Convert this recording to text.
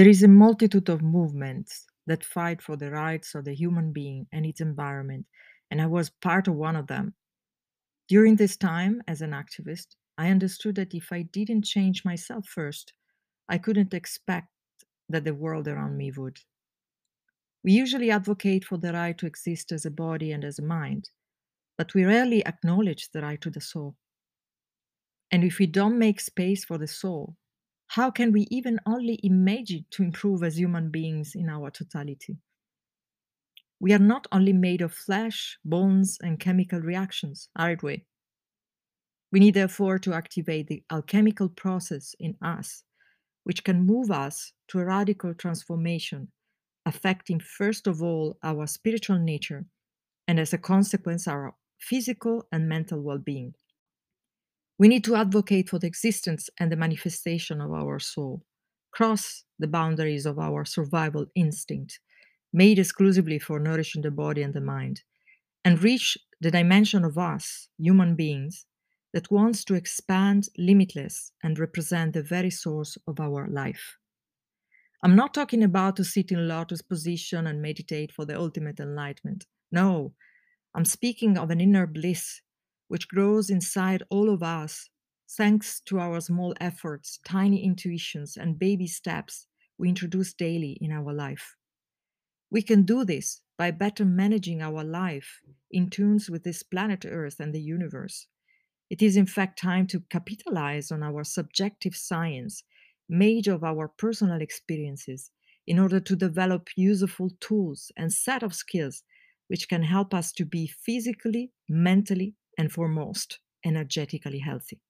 There is a multitude of movements that fight for the rights of the human being and its environment, and I was part of one of them. During this time, as an activist, I understood that if I didn't change myself first, I couldn't expect that the world around me would. We usually advocate for the right to exist as a body and as a mind, but we rarely acknowledge the right to the soul. And if we don't make space for the soul, how can we even only imagine to improve as human beings in our totality? We are not only made of flesh, bones, and chemical reactions, aren't we? We need, therefore, to activate the alchemical process in us, which can move us to a radical transformation, affecting first of all our spiritual nature, and as a consequence, our physical and mental well being. We need to advocate for the existence and the manifestation of our soul, cross the boundaries of our survival instinct, made exclusively for nourishing the body and the mind, and reach the dimension of us, human beings, that wants to expand limitless and represent the very source of our life. I'm not talking about to sit in lotus position and meditate for the ultimate enlightenment. No, I'm speaking of an inner bliss which grows inside all of us thanks to our small efforts, tiny intuitions, and baby steps we introduce daily in our life. We can do this by better managing our life in tunes with this planet Earth and the universe. It is, in fact, time to capitalize on our subjective science made of our personal experiences in order to develop useful tools and set of skills which can help us to be physically, mentally, and foremost, energetically healthy.